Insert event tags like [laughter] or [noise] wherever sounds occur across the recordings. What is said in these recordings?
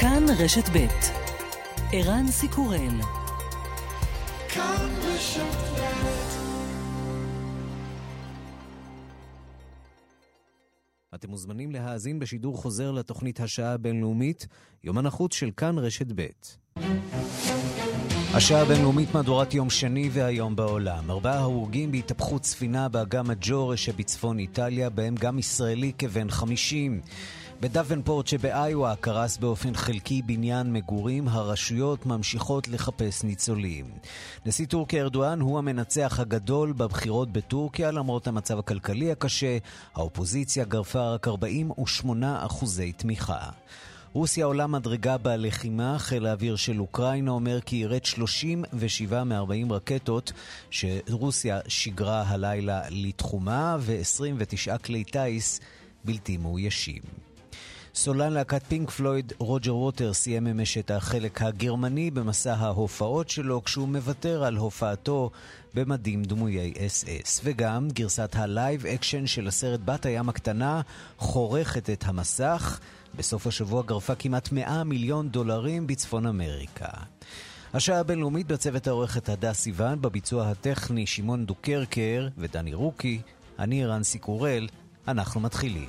כאן רשת ב' ערן סיקורל אתם מוזמנים להאזין בשידור חוזר לתוכנית השעה הבינלאומית, יומן החוץ של כאן רשת ב'. השעה הבינלאומית מהדורת יום שני והיום בעולם. ארבעה הרוגים בהתהפכות ספינה באגם הג'ורה שבצפון איטליה, בהם גם ישראלי כבן חמישים. בדוונפורט שבאיווה קרס באופן חלקי בניין מגורים, הרשויות ממשיכות לחפש ניצולים. נשיא טורקיה ארדואן הוא המנצח הגדול בבחירות בטורקיה, למרות המצב הכלכלי הקשה, האופוזיציה גרפה רק 48 אחוזי תמיכה. רוסיה עולה מדרגה בלחימה, חיל האוויר של אוקראינה אומר כי ירד 37 מ-40 רקטות שרוסיה שיגרה הלילה לתחומה ו-29 כלי טיס בלתי מאוישים. סולן להקת פינק פלויד, רוג'ר ווטרס, סיים אמש את החלק הגרמני במסע ההופעות שלו כשהוא מוותר על הופעתו במדים דמויי אס-אס. וגם גרסת ה live action של הסרט בת הים הקטנה חורכת את המסך. בסוף השבוע גרפה כמעט 100 מיליון דולרים בצפון אמריקה. השעה הבינלאומית בצוות העורכת הדס סיוון, בביצוע הטכני שמעון דוקרקר ודני רוקי, אני רנסי קורל, אנחנו מתחילים.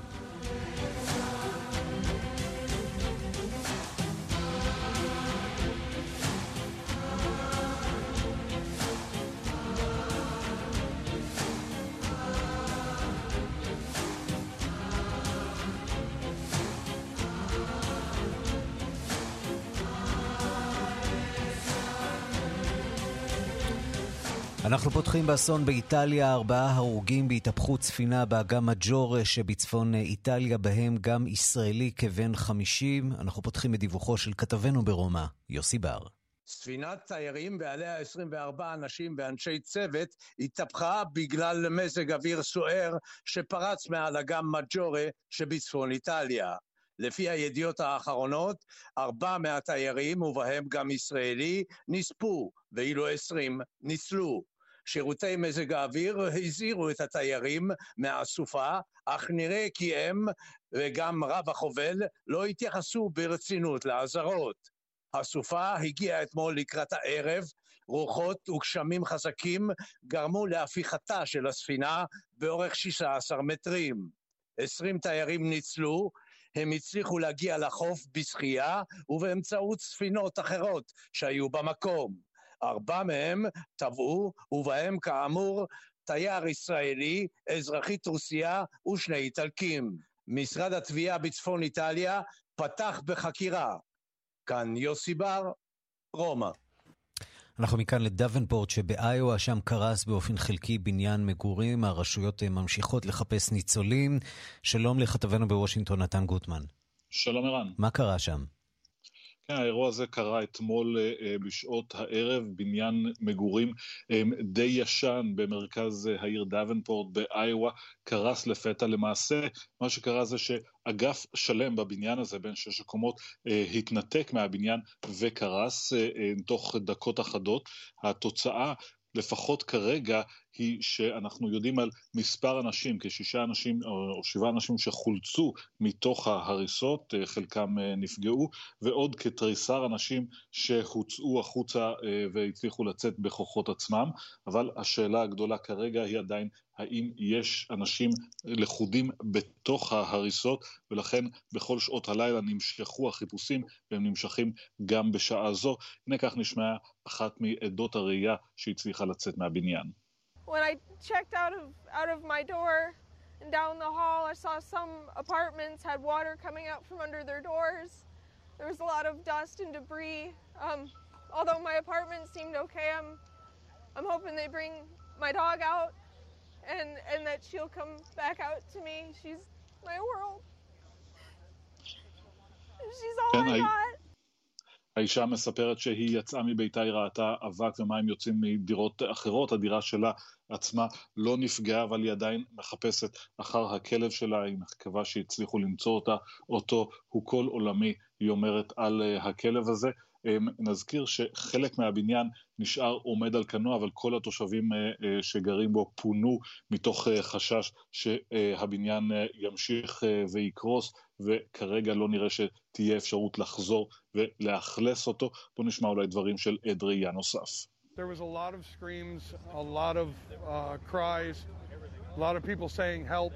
אנחנו פותחים באסון באיטליה, ארבעה הרוגים בהתהפכות ספינה באגם מג'ורה שבצפון איטליה, בהם גם ישראלי כבן חמישים. אנחנו פותחים את דיווחו של כתבנו ברומא, יוסי בר. ספינת תיירים ועליה 24 אנשים ואנשי צוות התהפכה בגלל מזג אוויר סוער שפרץ מעל אגם מג'ורה שבצפון איטליה. לפי הידיעות האחרונות, ארבע מהתיירים, ובהם גם ישראלי, נספו, ואילו עשרים ניצלו. שירותי מזג האוויר הזהירו את התיירים מהסופה, אך נראה כי הם וגם רב החובל לא התייחסו ברצינות לאזהרות. הסופה הגיעה אתמול לקראת הערב, רוחות וגשמים חזקים גרמו להפיכתה של הספינה באורך 16 מטרים. 20 תיירים ניצלו, הם הצליחו להגיע לחוף בשחייה ובאמצעות ספינות אחרות שהיו במקום. ארבע מהם טבעו, ובהם כאמור תייר ישראלי, אזרחית רוסיה ושני איטלקים. משרד התביעה בצפון איטליה פתח בחקירה. כאן יוסי בר, רומא. אנחנו מכאן לדוונפורט שבאיואה, שם קרס באופן חלקי בניין מגורים. הרשויות ממשיכות לחפש ניצולים. שלום לכתבנו בוושינגטון, נתן גוטמן. שלום ערן. מה קרה שם? כן, האירוע הזה קרה אתמול אה, אה, בשעות הערב, בניין מגורים אה, די ישן במרכז העיר דוונפורט באיואה, קרס לפתע. למעשה, מה שקרה זה שאגף שלם בבניין הזה, בין שש הקומות, התנתק מהבניין וקרס תוך דקות אחדות. התוצאה לפחות כרגע, היא שאנחנו יודעים על מספר אנשים, כשישה אנשים או שבעה אנשים שחולצו מתוך ההריסות, אה, חלקם אה, נפגעו, ועוד כתריסר אנשים שהוצאו החוצה אה, והצליחו לצאת בכוחות עצמם, אבל השאלה הגדולה כרגע היא עדיין האם יש אנשים לכודים בתוך ההריסות, ולכן בכל שעות הלילה נמשכו החיפושים, והם נמשכים גם בשעה זו. הנה כך נשמעה אחת מעדות הראייה שהצליחה לצאת מהבניין. When I checked out of out of my door and down the hall, I saw some apartments had water coming out from under their doors. There was a lot of dust and debris. Um, although my apartment seemed okay, I'm I'm hoping they bring my dog out and and that she'll come back out to me. She's my world. She's all I got. האישה מספרת שהיא יצאה מביתה, היא ראתה אבק ומים יוצאים מדירות אחרות, הדירה שלה עצמה לא נפגעה, אבל היא עדיין מחפשת אחר הכלב שלה, היא מקווה שהצליחו למצוא אותה, אותו הוא כל עולמי, היא אומרת על אה, הכלב הזה. נזכיר שחלק מהבניין נשאר עומד על כנו, אבל כל התושבים שגרים בו פונו מתוך חשש שהבניין ימשיך ויקרוס, וכרגע לא נראה שתהיה אפשרות לחזור ולאכלס אותו. בואו נשמע אולי דברים של עד ראייה נוסף. There was a lot of screams, a lot of uh, cries, a lot of people saying help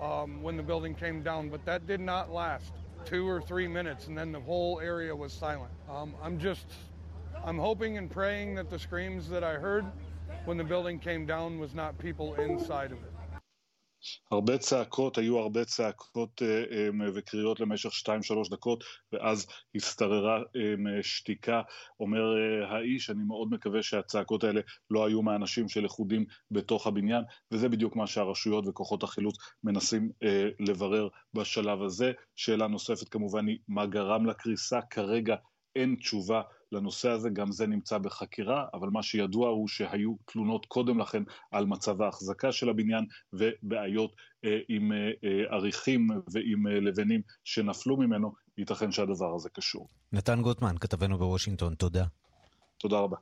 um, when the building came down, but that did not last two or three minutes, and then the whole area was silent. Um, I'm just, I'm hoping and praying that the screams that I heard when the building came down was not people inside of it. הרבה צעקות, היו הרבה צעקות וקריאות למשך 2-3 דקות, ואז השתררה שתיקה. אומר האיש, אני מאוד מקווה שהצעקות האלה לא היו מהאנשים של לכודים בתוך הבניין, וזה בדיוק מה שהרשויות וכוחות החילוץ מנסים לברר בשלב הזה. שאלה נוספת כמובן היא מה גרם לקריסה, כרגע אין תשובה לנושא הזה, גם זה נמצא בחקירה, אבל מה שידוע הוא שהיו תלונות קודם לכן על מצב ההחזקה של הבניין ובעיות אה, עם אה, עריכים ועם אה, לבנים שנפלו ממנו, ייתכן שהדבר הזה קשור. נתן גוטמן, כתבנו בוושינגטון, תודה. תודה רבה.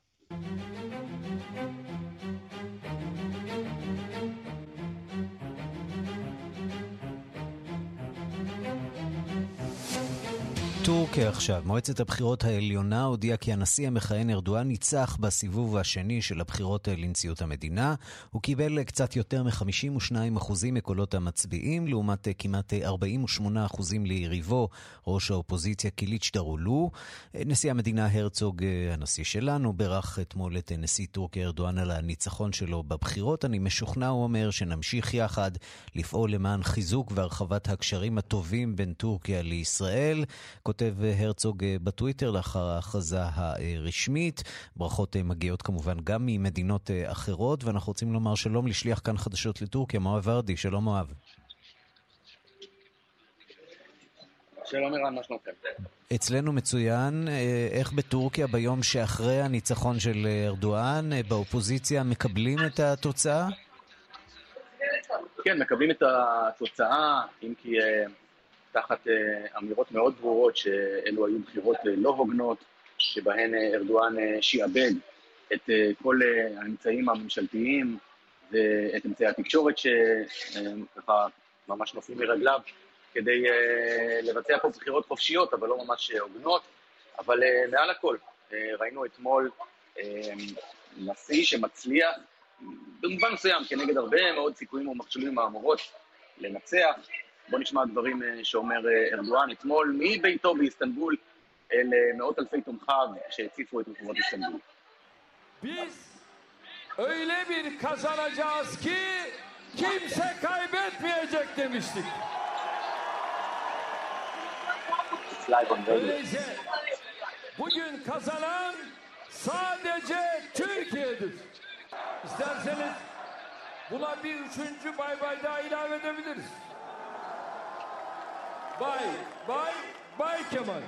טורקיה עכשיו. מועצת הבחירות העליונה הודיעה כי הנשיא המכהן ארדואן ניצח בסיבוב השני של הבחירות לנשיאות המדינה. הוא קיבל קצת יותר מ-52% מקולות המצביעים, לעומת כמעט 48% ליריבו, ראש האופוזיציה קיליץ' דרולו. נשיא המדינה הרצוג, הנשיא שלנו, בירך אתמול את נשיא טורקיה ארדואן על הניצחון שלו בבחירות. אני משוכנע, הוא אומר, שנמשיך יחד לפעול למען חיזוק והרחבת הקשרים הטובים בין טורקיה לישראל. כותב הרצוג בטוויטר לאחר ההכרזה הרשמית. ברכות מגיעות כמובן גם ממדינות אחרות, ואנחנו רוצים לומר שלום לשליח כאן חדשות לטורקיה, מואב ורדי. שלום מואב. שלום ערן, מה שלומכם? אצלנו מצוין. איך בטורקיה ביום שאחרי הניצחון של ארדואן, באופוזיציה מקבלים את התוצאה? כן, מקבלים את התוצאה, אם כי תחת אמירות מאוד ברורות שאלו היו בחירות לא הוגנות, שבהן ארדואן שיעבד את כל האמצעים הממשלתיים ואת אמצעי התקשורת שככה ממש נופלים מרגליו כדי לבצע פה בחירות חופשיות, אבל לא ממש הוגנות. אבל מעל הכל, ראינו אתמול נשיא שמצליח במובן מסוים, כנגד הרבה מאוד סיכויים ומכשולים ומאמרות, לנצח. בואו נשמע דברים שאומר ארדואן אתמול מביתו באיסטנבול אל מאות אלפי תומכיו שהציפו את רחובות איסטנבול. Biz öyle bir kazanacağız ki kimse kaybetmeyecek demiştik. Öyleyse bugün kazanan sadece Türkiye'dir. İsterseniz buna bir üçüncü bay bay daha ilave edebiliriz. Bay, bay, bay Kemal.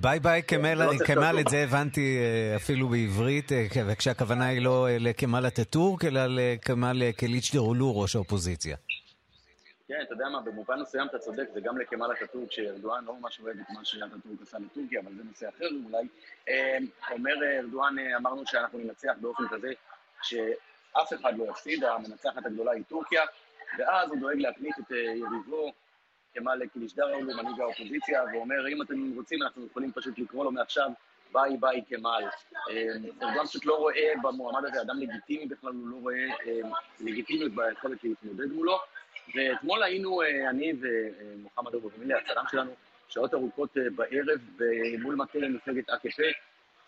ביי ביי כמאל, [laughs] את זה הבנתי אפילו בעברית, וכשהכוונה היא לא לכמאל אטאטורק, אלא לכמאל קליצ'דרולו, ראש האופוזיציה. כן, אתה יודע מה, במובן מסוים אתה צודק, זה גם לכמאל אטאטורק, שארדואן לא ממש אוהב את מה שאטאטורק עשה לטורקיה, אבל זה נושא אחר אולי. אומר ארדואן, אמרנו שאנחנו ננצח באופן כזה שאף אחד לא יפסיד, המנצחת הגדולה היא טורקיה, ואז הוא דואג להקניט את יריבו, כמאל קליצ'דרולו, מנהיג האופוזיציה, ואומר, אם אתם רוצים, אנחנו יכולים פשוט לקרוא לו מעכשיו, ביי ביי כמאל. ארדואן פשוט לא רואה במועמד הזה אדם לגיטימי בכלל, הוא לא רואה לגיטימיות ביכולת להתמודד מולו. ואתמול היינו, אני ומוחמד אבו גמילי, הצלם שלנו, שעות ארוכות בערב מול מטה מפלגת אק"פ,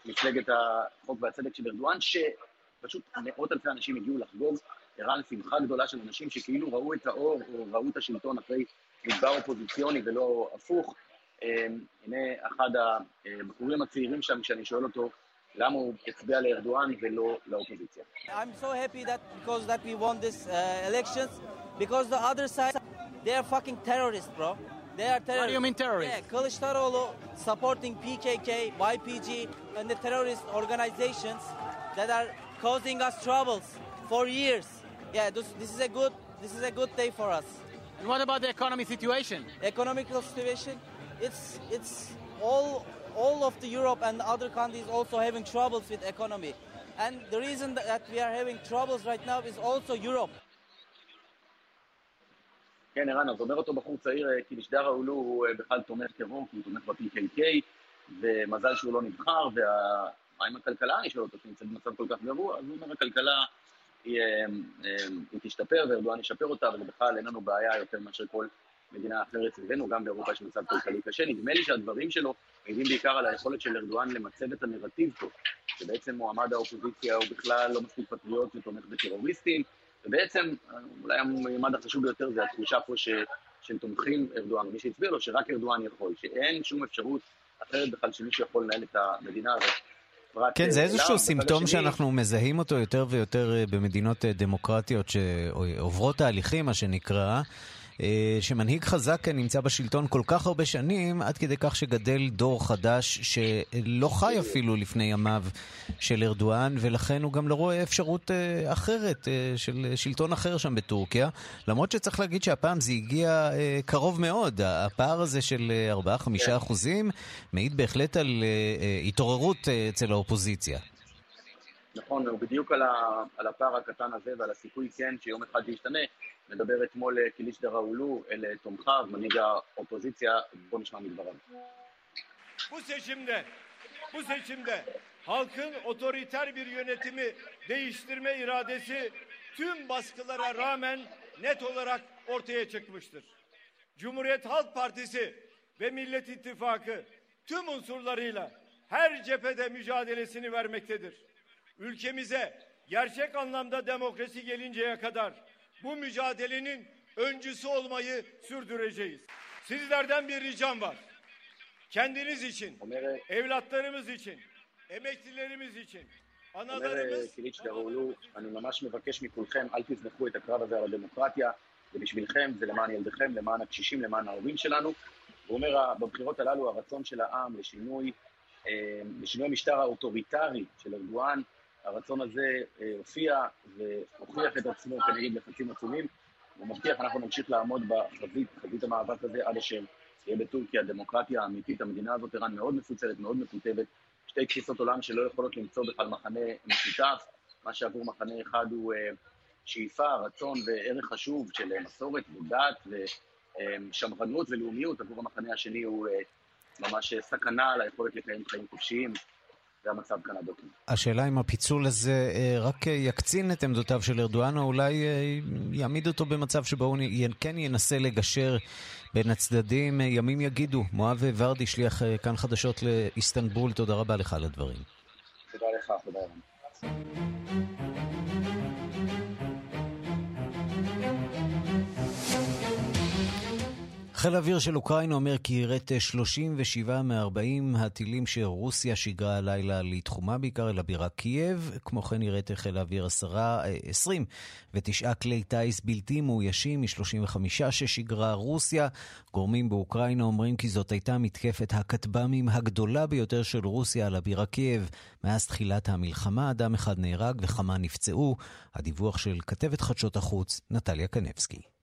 מפלגת החוק והצדק של ארדואן, שפשוט מאות אלפי אנשים הגיעו לחגוג, הראה לשמחה גדולה של אנשים שכאילו ראו את האור או ראו את השלטון אחרי מדבר אופוזיציוני ולא הפוך. הנה אחד הבחורים הצעירים שם, כשאני שואל אותו למה הוא הצביע לארדואן ולא לאופוזיציה. I'm so happy that because that we won this uh, elections because the other side they are fucking terrorists, bro. They are terrorists. What do you mean terrorists? Yeah, Kılıçdaroğlu supporting PKK, YPG and the terrorist organizations that are causing us troubles for years. Yeah, this, this is a good this is a good day for us. And what about the economy situation? Economical situation, it's it's all all of the Europe and other countries also having troubles with economy. And the reason that we are having troubles right now is also Europe. כן, ערן, אז אומר אותו בחור צעיר, כי לשדר האולו הוא בכלל תומך טרור, כי הוא תומך ב-PKK, ומזל שהוא לא נבחר, ומה עם הכלכלה, אני שואל אותו, שנמצאת במצב כל כך גרוע, אז הוא אומר, הכלכלה היא, היא תשתפר, וארדואן ישפר אותה, ובכלל אין לנו בעיה יותר מאשר כל מדינה אחרת סביבנו, גם באירופה יש מצב כלכלי קשה. נדמה לי שהדברים שלו מעידים בעיקר על היכולת של ארדואן למצב את הנרטיב פה, שבעצם מועמד האופוזיציה הוא בכלל לא מספיק פטריוט ותומך בטרוריסטים, ובעצם אולי הממד החשוב ביותר זה התחושה פה ש, של תומכים ארדואן, מי שהצביע לו שרק ארדואן יכול, שאין שום אפשרות אחרת בכלל שמישהו יכול לנהל את המדינה הזאת. כן, זה איזשהו סימפטום שאנחנו מזהים אותו יותר ויותר במדינות דמוקרטיות שעוברות תהליכים, מה שנקרא. שמנהיג חזק נמצא בשלטון כל כך הרבה שנים, עד כדי כך שגדל דור חדש שלא חי אפילו לפני ימיו של ארדואן, ולכן הוא גם לא רואה אפשרות אחרת של שלטון אחר שם בטורקיה. למרות שצריך להגיד שהפעם זה הגיע קרוב מאוד. הפער הזה של 4-5 אחוזים מעיד בהחלט על התעוררות אצל האופוזיציה. נכון, הוא בדיוק על, ה, על הפער הקטן הזה ועל הסיכוי כן שיום אחד זה yiştane. מדבר אתמול קיליש דראולו אל תומכיו, מנהיג האופוזיציה, בוא nişma מדבריו. Bu seçimde, bu seçimde halkın otoriter bir yönetimi değiştirme iradesi tüm baskılara rağmen net olarak ortaya çıkmıştır. Cumhuriyet Halk Partisi ve Millet İttifakı tüm unsurlarıyla her cephede mücadelesini vermektedir. Ülkemize gerçek anlamda demokrasi gelinceye kadar bu mücadelenin öncüsü olmayı sürdüreceğiz. Sizlerden bir ricam var. Kendiniz için, evlatlarımız için, emeklilerimiz için, אומר קיליצ'דראולו, אני ממש מבקש מכולכם, אל תזנחו את הקרב הזה על הדמוקרטיה, זה בשבילכם, זה למען ילדיכם, למען הקשישים, למען ההורים שלנו. הוא אומר, בבחירות הללו הרצון של העם לשינוי, לשינוי המשטר האוטוריטרי של ארדואן, הרצון הזה הופיע והוכיח את עצמו כנגד לחצים עצומים. הוא מבטיח, אנחנו נמשיך לעמוד בחזית, חזית המאבק הזה, עד אשר תהיה בטורקיה דמוקרטיה אמיתית. המדינה הזאת, ערן, מאוד מפוצלת, מאוד מקוטבת. שתי תפיסות עולם שלא יכולות למצוא בכלל מחנה משותף. מה שעבור מחנה אחד הוא שאיפה, רצון וערך חשוב של מסורת ודת ושמרנות ולאומיות, עבור המחנה השני הוא ממש סכנה על היכולת לקיים חיים חופשיים. זה המצב כאן הבוקר. השאלה אם הפיצול הזה רק יקצין את עמדותיו של ארדואן, או אולי יעמיד אותו במצב שבו הוא כן ינסה לגשר בין הצדדים. ימים יגידו. מואב ורדי, שליח כאן חדשות לאיסטנבול, תודה רבה לך על הדברים. תודה לך, תודה רבה. חיל האוויר של אוקראינה אומר כי יירט 37 מ-40 הטילים שרוסיה שיגרה הלילה לתחומה בעיקר אל הבירה קייב. כמו כן יירט חיל האוויר 10, 29 כלי טיס בלתי מאוישים מ-35 ששיגרה רוסיה. גורמים באוקראינה אומרים כי זאת הייתה מתקפת הכטב"מים הגדולה ביותר של רוסיה על הבירה קייב. מאז תחילת המלחמה אדם אחד נהרג וכמה נפצעו. הדיווח של כתבת חדשות החוץ, נטליה קנבסקי.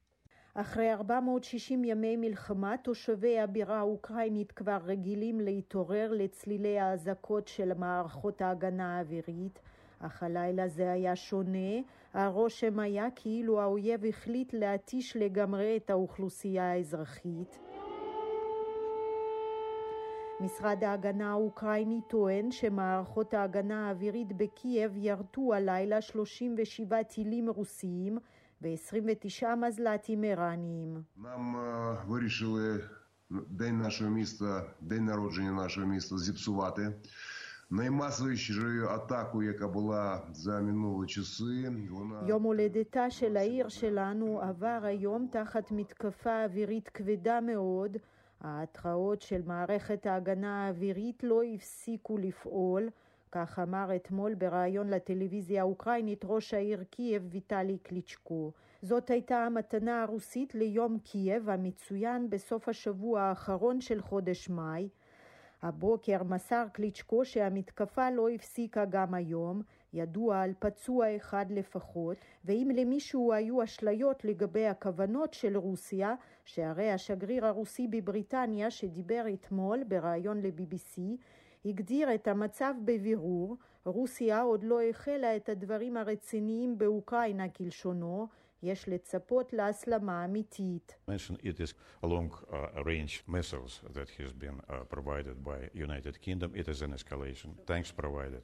אחרי 460 ימי מלחמה, תושבי הבירה האוקראינית כבר רגילים להתעורר לצלילי האזעקות של מערכות ההגנה האווירית, אך הלילה זה היה שונה. הרושם היה כאילו האויב החליט להתיש לגמרי את האוכלוסייה האזרחית. משרד ההגנה האוקראיני טוען שמערכות ההגנה האווירית בקייב ירתו הלילה 37 טילים רוסיים ו-29 מזל"טים איראניים. Нам вирішили день нашого міста, день народження нашого міста зіпсувати. Наймасовішою атакою, яка була за минулі часи, вона... יום הולדתה של העיר שלנו עבר היום תחת מתקפה אווירית כבדה מאוד. ההתראות של מערכת ההגנה האווירית לא הפסיקו לפעול. כך אמר אתמול בריאיון לטלוויזיה האוקראינית ראש העיר קייב ויטלי קליצ'קו. זאת הייתה המתנה הרוסית ליום קייב המצוין בסוף השבוע האחרון של חודש מאי. הבוקר מסר קליצ'קו שהמתקפה לא הפסיקה גם היום. ידוע על פצוע אחד לפחות, ואם למישהו היו אשליות לגבי הכוונות של רוסיה, שהרי השגריר הרוסי בבריטניה שדיבר אתמול בריאיון ל-BBC הגדיר את המצב בבירור, רוסיה עוד לא החלה את הדברים הרציניים באוקראינה כלשונו, יש לצפות להסלמה אמיתית. Uh, uh, provided.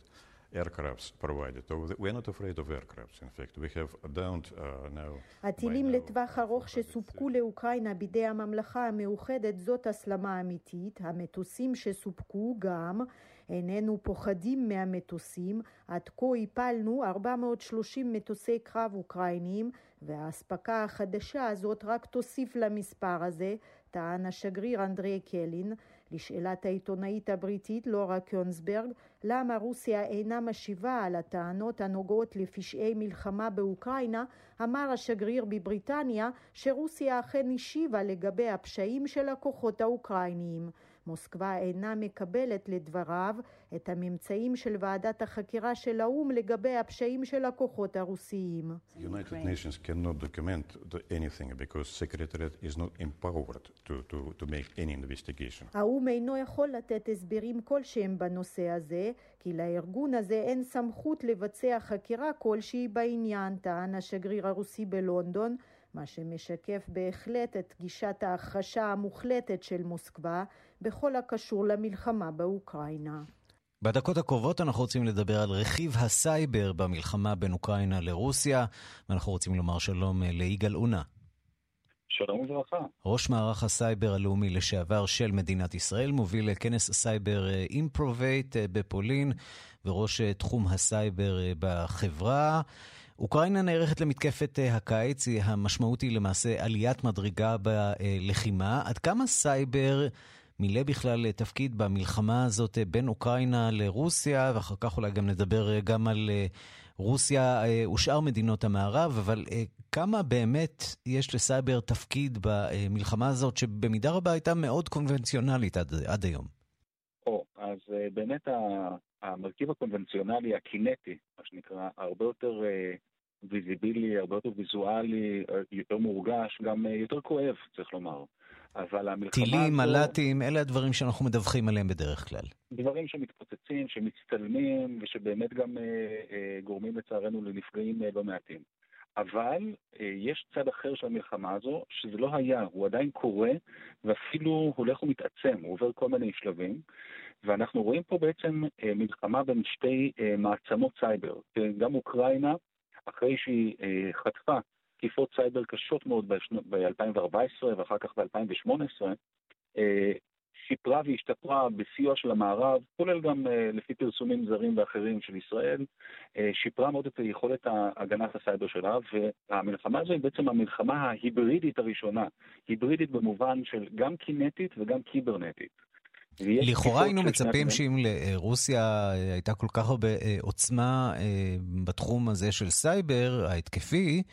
Aircrafts provided. We're not afraid of aircrafts. In fact, we have downed uh, now. הטילים לטווח ארוך שסופקו לאוקראינה בידי הממלכה המאוחדת זאת הסלמה אמיתית. המטוסים שסופקו גם איננו פוחדים מהמטוסים. עד כה הפלנו 430 מטוסי קרב אוקראיניים, והאספקה החדשה הזאת רק תוסיף למספר הזה, טען השגריר אנדרי קלין. לשאלת העיתונאית הבריטית לורה קיונסברג, למה רוסיה אינה משיבה על הטענות הנוגעות לפשעי מלחמה באוקראינה, אמר השגריר בבריטניה שרוסיה אכן השיבה לגבי הפשעים של הכוחות האוקראיניים. מוסקבה אינה מקבלת לדבריו את הממצאים של ועדת החקירה של האו"ם לגבי הפשעים של הכוחות הרוסיים. United Nations cannot document anything because Secretariat is not empowered to, to, to make any investigation. האו"ם אינו יכול לתת הסברים כלשהם בנושא הזה, כי לארגון הזה אין סמכות לבצע חקירה כלשהי בעניין, טען השגריר הרוסי בלונדון. מה שמשקף בהחלט את גישת ההכחשה המוחלטת של מוסקבה בכל הקשור למלחמה באוקראינה. בדקות הקרובות אנחנו רוצים לדבר על רכיב הסייבר במלחמה בין אוקראינה לרוסיה, ואנחנו רוצים לומר שלום ליגאל אונה. שלום וברכה. ראש מערך הסייבר הלאומי לשעבר של מדינת ישראל, מוביל כנס הסייבר אימפרובייט בפולין, וראש תחום הסייבר בחברה. אוקראינה נערכת למתקפת הקיץ, המשמעות היא למעשה עליית מדרגה בלחימה. עד כמה סייבר מילא בכלל תפקיד במלחמה הזאת בין אוקראינה לרוסיה, ואחר כך אולי גם נדבר גם על רוסיה ושאר מדינות המערב, אבל כמה באמת יש לסייבר תפקיד במלחמה הזאת, שבמידה רבה הייתה מאוד קונבנציונלית עד, עד היום? או, אז באמת המרכיב הקונבנציונלי, הקינטי, מה שנקרא, הרבה יותר ויזיבילי, הרבה יותר ויזואלי, יותר מורגש, גם יותר כואב, צריך לומר. אבל המלחמה טילים, מל"טים, אלה הדברים שאנחנו מדווחים עליהם בדרך כלל. דברים שמתפוצצים, שמצטלמים, ושבאמת גם אה, אה, גורמים לצערנו לנפגעים אה, לא מעטים. אבל אה, יש צד אחר של המלחמה הזו, שזה לא היה, הוא עדיין קורה, ואפילו הולך ומתעצם, הוא עובר כל מיני שלבים. ואנחנו רואים פה בעצם אה, מלחמה בין שתי אה, מעצמות סייבר. גם אוקראינה, אחרי שהיא אה, חטפה תקיפות סייבר קשות מאוד ב-2014 ואחר כך ב-2018, אה, שיפרה והשתפרה בסיוע של המערב, כולל גם אה, לפי פרסומים זרים ואחרים של ישראל, אה, שיפרה מאוד את יכולת הגנת הסייבר שלה, והמלחמה הזו היא בעצם המלחמה ההיברידית הראשונה, היברידית במובן של גם קינטית וגם קיברנטית. לכאורה היינו מצפים שאם לרוסיה הייתה כל כך הרבה עוצמה בתחום הזה של סייבר ההתקפי,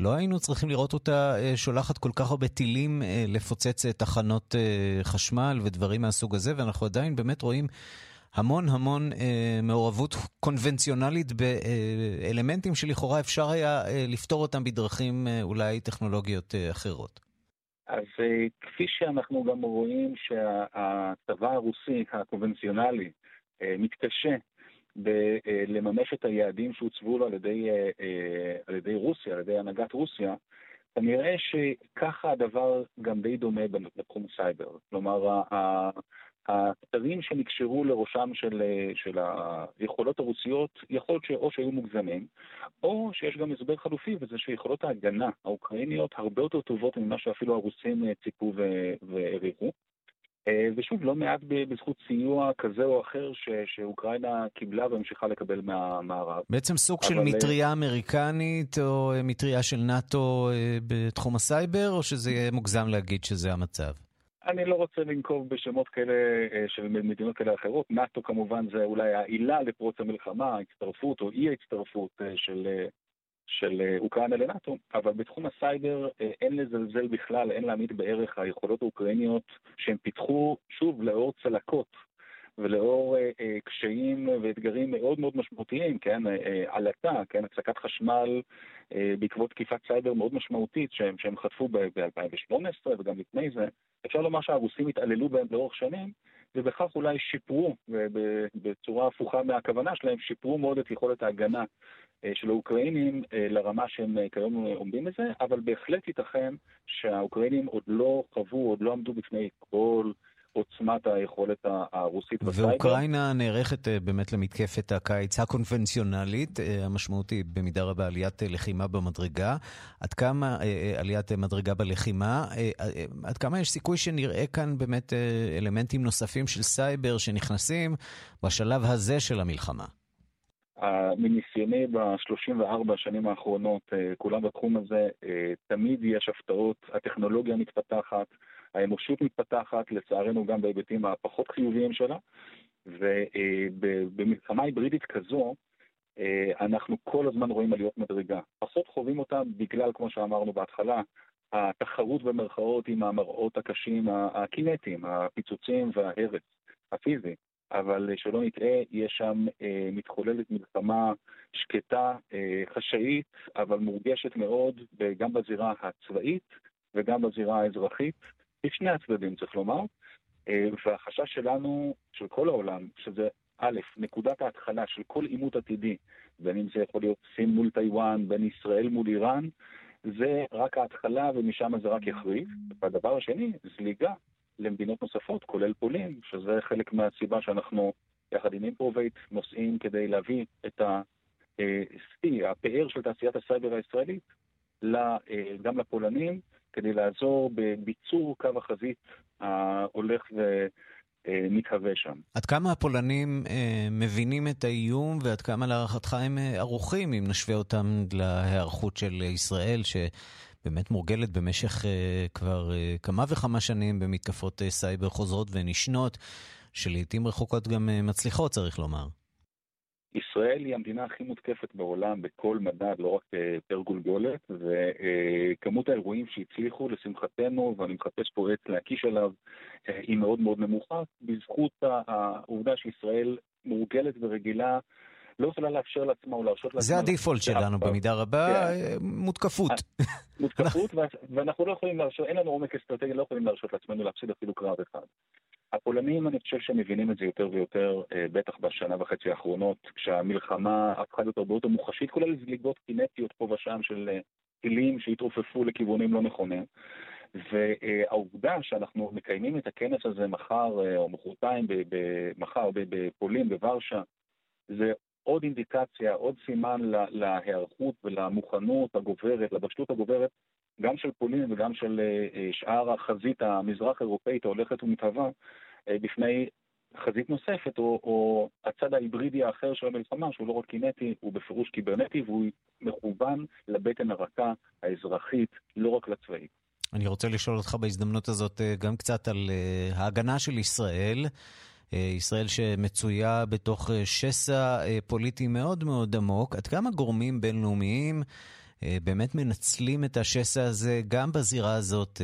לא היינו צריכים לראות אותה שולחת כל כך הרבה טילים לפוצץ תחנות חשמל ודברים מהסוג הזה, ואנחנו עדיין באמת רואים המון המון מעורבות קונבנציונלית באלמנטים שלכאורה אפשר היה לפתור אותם בדרכים אולי טכנולוגיות אחרות. אז כפי שאנחנו גם רואים שהצבא הרוסי הקונבנציונלי מתקשה בלממש את היעדים שהוצבו לו על ידי, על ידי רוסיה, על ידי הנהגת רוסיה, כנראה שככה הדבר גם די דומה בתחום הסייבר. כלומר, הכתרים שנקשרו לראשם של, של היכולות הרוסיות, יכול להיות שאו שהיו מוגזמים, או שיש גם הסבר חלופי, וזה שיכולות ההגנה האוקראיניות הרבה יותר טובות ממה שאפילו הרוסים ציפו והעריכו. ושוב, לא מעט בזכות סיוע כזה או אחר ש, שאוקראינה קיבלה והמשיכה לקבל מהמערב. בעצם סוג. של מטריה אמריקנית או מטריה של נאט"ו בתחום הסייבר, או שזה יהיה מוגזם להגיד שזה המצב? אני לא רוצה לנקוב בשמות כאלה של מדינות כאלה ואחרות. נאט"ו כמובן זה אולי העילה לפרוץ המלחמה, ההצטרפות או אי ההצטרפות של של אוקראינה לנאט"ו, אבל בתחום הסייבר אין לזלזל בכלל, אין להמעיט בערך היכולות האוקראיניות שהם פיתחו, שוב, לאור צלקות ולאור אה, אה, קשיים ואתגרים מאוד מאוד משמעותיים, כן, אה, אה, עלטה, כן, הפסקת חשמל אה, בעקבות תקיפת סייבר מאוד משמעותית שהם, שהם חטפו ב-2018 וגם לפני זה, אפשר לומר שהרוסים התעללו בהם לאורך שנים, ובכך אולי שיפרו, בצורה הפוכה מהכוונה שלהם, שיפרו מאוד את יכולת ההגנה אה, של האוקראינים אה, לרמה שהם אה, כיום עומדים בזה, אבל בהחלט ייתכן שהאוקראינים עוד לא חוו, עוד לא עמדו בפני כל עוצמת היכולת הרוסית בסייבר. ואוקראינה נערכת באמת למתקפת הקיץ הקונבנציונלית, המשמעותי במידה רבה עליית לחימה במדרגה. עד כמה עליית מדרגה בלחימה, עד כמה יש סיכוי שנראה כאן באמת אלמנטים נוספים של סייבר שנכנסים בשלב הזה של המלחמה? מניסיוני ב-34 השנים האחרונות, אה, כולם בתחום הזה, אה, תמיד יש הפתעות, הטכנולוגיה מתפתחת, האנושות מתפתחת, לצערנו גם בהיבטים הפחות חיוביים שלה, ובמלחמה היברידית כזו, אה, אנחנו כל הזמן רואים עליות מדרגה. פחות חווים אותה בגלל, כמו שאמרנו בהתחלה, התחרות במרכאות עם המראות הקשים, הקינטיים, הפיצוצים וההרס הפיזי. אבל שלא נטעה, יש שם אה, מתחוללת מלחמה שקטה, אה, חשאית, אבל מורגשת מאוד, גם בזירה הצבאית וגם בזירה האזרחית, בשני הצדדים צריך לומר. אה, והחשש שלנו, של כל העולם, שזה א', נקודת ההתחלה של כל עימות עתידי, בין אם זה יכול להיות סין מול טיוואן, בין ישראל מול איראן, זה רק ההתחלה ומשם זה רק יחריף. והדבר השני, זליגה למדינות נוספות, כולל פולין, שזה חלק מהסיבה שאנחנו, יחד עם אימפרובייט, נוסעים כדי להביא את השיא, הפאר של תעשיית הסייבר הישראלית, אה, גם לפולנים, כדי לעזור בביצור קו החזית ההולך ו... מתהווה שם. עד כמה הפולנים אה, מבינים את האיום ועד כמה להערכתך הם אה, ערוכים, אם נשווה אותם להיערכות של ישראל, ש... באמת מורגלת במשך uh, כבר uh, כמה וכמה שנים במתקפות uh, סייבר חוזרות ונשנות, שלעיתים רחוקות גם uh, מצליחות, צריך לומר. ישראל היא המדינה הכי מותקפת בעולם בכל מדד, לא רק פר גולגולת, וכמות האירועים שהצליחו, לשמחתנו, ואני מחפש פה עץ להקיש עליו, היא מאוד מאוד נמוכה, בזכות העובדה שישראל מורגלת ורגילה לא יכולה לאפשר לעצמה או להרשות לעצמה... זה הדיפולט שלנו במידה רבה, כן. אה, מותקפות. [laughs] מותקפות, ואנחנו לא יכולים להרשות, אין לנו עומק אסטרטגי, לא יכולים להרשות לעצמנו להפסיד אפילו קרב אחד. הפולנים, אני חושב שהם מבינים את זה יותר ויותר, אה, בטח בשנה וחצי האחרונות, כשהמלחמה הפכה להיות הרבה יותר מוחשית, כולל זליגות קינטיות פה ושם של אה, טילים שהתעופפו לכיוונים לא נכונים. והעובדה שאנחנו מקיימים את הכנס הזה מחר או מחרתיים, מחר בפולין, בוורשה, זה עוד אינדיקציה, עוד סימן להיערכות ולמוכנות הגוברת, לבשלות הגוברת, גם של פולין וגם של אה, אה, שאר החזית המזרח-אירופאית ההולכת ומתהווה, אה, בפני חזית נוספת, או, או הצד ההיברידי האחר של המלחמה, שהוא לא רק קינטי, הוא בפירוש קיברנטי, והוא מכוון לבטן הרכה האזרחית, לא רק לצבאית. אני רוצה לשאול אותך בהזדמנות הזאת גם קצת על ההגנה של ישראל. אה, ישראל שמצויה בתוך אה, שסע אה, פוליטי מאוד מאוד עמוק. עד כמה גורמים בינלאומיים באמת מנצלים את השסע הזה גם בזירה הזאת,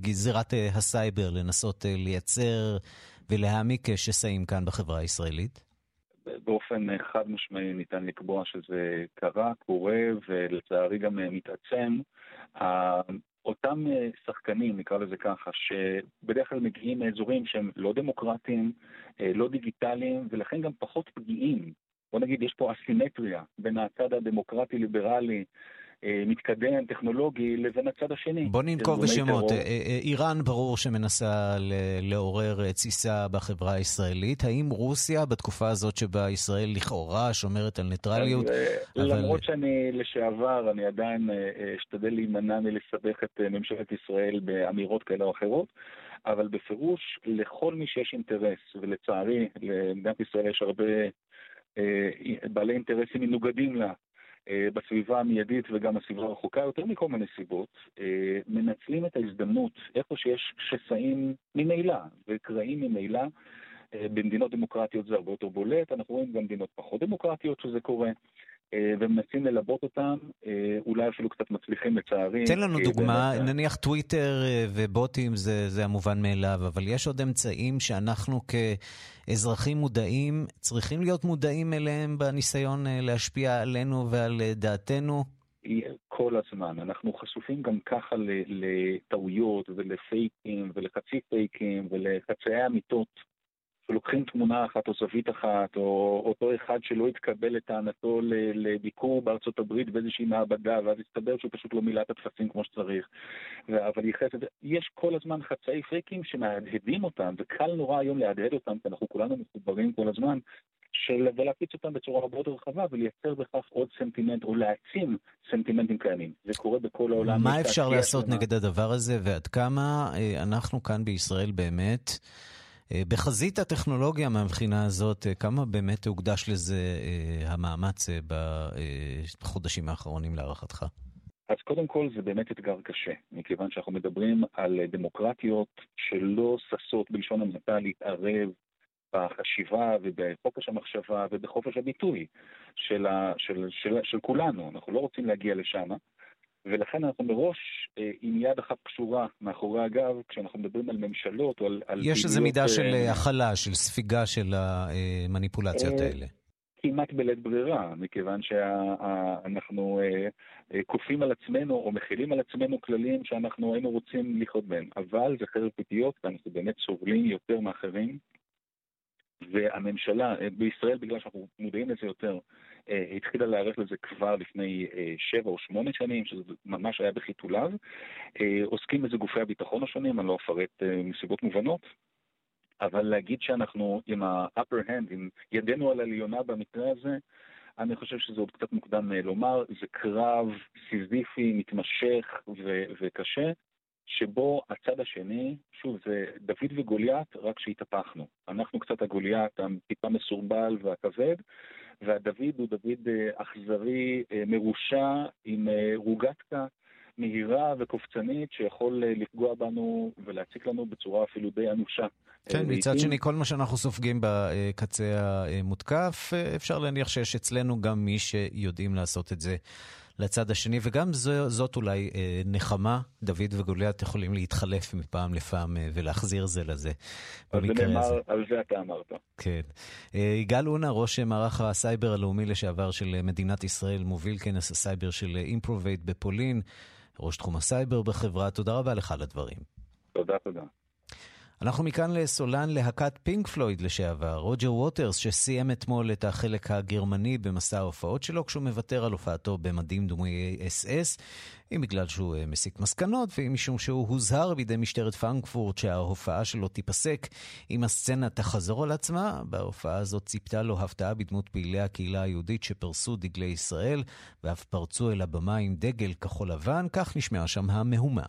גזירת הסייבר, לנסות לייצר ולהעמיק שסעים כאן בחברה הישראלית? באופן חד משמעי ניתן לקבוע שזה קרה, קורה ולצערי גם מתעצם. אותם אה, שחקנים, נקרא לזה ככה, שבדרך כלל מגיעים מאזורים שהם לא דמוקרטיים, אה, לא דיגיטליים, ולכן גם פחות פגיעים. בוא נגיד, יש פה אסימטריה בין הצד הדמוקרטי-ליברלי אה, מתקדם, טכנולוגי, לבין הצד השני. בוא ננקוב בשמות. אה, אה, איראן ברור שמנסה לעורר תסיסה בחברה הישראלית. האם רוסיה, בתקופה הזאת שבה ישראל לכאורה שומרת על ניטרליות... אבל... למרות שאני לשעבר, אני עדיין אשתדל להימנע מלסבך את ממשלת ישראל באמירות כאלה או אחרות. אבל בפירוש, לכל מי שיש אינטרס, ולצערי, למדינת ישראל יש הרבה בעלי אינטרסים מנוגדים לה אה, בסביבה המיידית וגם בסביבה הרחוקה, יותר מכל מיני סיבות, אה, מנצלים את ההזדמנות איפה שיש שסעים ממילא וקרעים ממילא. אה, במדינות דמוקרטיות זה הרבה יותר בולט, אנחנו רואים גם מדינות פחות דמוקרטיות שזה קורה. אה, ומנסים ללבות אותם, אה, אולי אפילו קצת מצליחים לצערי. תן לנו אה, דוגמה, באמת, נניח טוויטר ובוטים זה, זה המובן מאליו, אבל יש עוד אמצעים שאנחנו כאזרחים מודעים, צריכים להיות מודעים אליהם בניסיון להשפיע עלינו ועל דעתנו? כל הזמן. אנחנו חשופים גם ככה לטעויות ולפייקים ולחצי פייקים ולחצאי אמיתות. שלוקחים תמונה אחת או זווית אחת, או אותו אחד שלא התקבל לטענתו לביקור בארצות הברית באיזושהי מעבדה, ואז הסתבר שהוא פשוט לא מילא את הטפסים כמו שצריך. אבל ייחס את זה. יש כל הזמן חצאי פריקים שמהדהדים אותם, וקל נורא היום להדהד אותם, כי אנחנו כולנו מחוברים כל הזמן, של, ולהפיץ אותם בצורה הרבה יותר רחבה ולייצר בכך עוד סנטימנט או להעצים סנטימנטים קיימים. זה קורה בכל העולם. מה אפשר לעשות נגד הדבר הזה ועד כמה אה, אנחנו כאן בישראל באמת בחזית הטכנולוגיה מהבחינה הזאת, אה, כמה באמת הוקדש לזה אה, המאמץ בחודשים האחרונים להערכתך? אז קודם כל זה באמת אתגר קשה, מכיוון שאנחנו מדברים על דמוקרטיות שלא ששות בלשון המעטה להתערב בחשיבה ובחופש המחשבה ובחופש הביטוי של, ה, של, של, של כולנו. אנחנו לא רוצים להגיע לשם. ולכן אנחנו מראש אה, עם יד אחת קשורה מאחורי הגב, כשאנחנו מדברים על ממשלות או על... יש איזו מידה של אה, הכלה, של ספיגה של המניפולציות אה, האלה. כמעט בלית ברירה, מכיוון שאנחנו כופים על עצמנו או מכילים על עצמנו כללים שאנחנו היינו רוצים לחיות בהם. אבל זה חרב פיתיות, ואנחנו באמת סובלים יותר מאחרים. והממשלה, בישראל, בגלל שאנחנו מודעים לזה יותר, אה, התחילה להיערך לזה כבר לפני אה, שבע או שמונה שנים, שזה ממש היה בחיתוליו. אה, עוסקים בזה גופי הביטחון השונים, אני לא אפרט מסיבות מובנות. אבל להגיד שאנחנו עם ה-upper hand, עם ידנו על עליונה במקרה הזה, אני חושב שזה עוד קצת מוקדם לומר. זה קרב סיזיפי, מתמשך ו- וקשה, שבו הצד השני, שוב, זה דוד וגוליית, רק שהתהפכנו. אנחנו קצת הגוליית, הטיפה מסורבל והכבד, והדוד הוא דוד אה, אכזרי, אה, מרושע, עם אה, רוגטקה מהירה וקופצנית, שיכול לפגוע בנו ולהציק לנו בצורה אפילו די אנושה. כן, מצד שני, כל מה שאנחנו סופגים בקצה המותקף, אפשר להניח שיש אצלנו גם מי שיודעים לעשות את זה לצד השני, וגם זו, זאת אולי אה, נחמה, דוד וגוליית יכולים להתחלף מפעם לפעם אה, ולהחזיר זה לזה. במקרה נאמר, הזה. על זה אתה אמרת. כן. אה, יגאל אונה, ראש מערך הסייבר הלאומי לשעבר של מדינת ישראל, מוביל כנס הסייבר של אימפרובייט בפולין, ראש תחום הסייבר בחברה, תודה רבה לך על הדברים. תודה, תודה. אנחנו מכאן לסולן להקת פינק פלויד לשעבר, רוג'ר ווטרס, שסיים אתמול את החלק הגרמני במסע ההופעות שלו, כשהוא מוותר על הופעתו במדים דמויי אס-אס, אם בגלל שהוא אה, מסיק מסקנות, ואם משום שהוא הוזהר בידי משטרת פרנקפורט שההופעה שלו תיפסק אם הסצנה תחזור על עצמה. בהופעה הזאת ציפתה לו הפתעה בדמות פעילי הקהילה היהודית שפרסו דגלי ישראל, ואף פרצו אל הבמה עם דגל כחול לבן, כך נשמעה שם המהומה.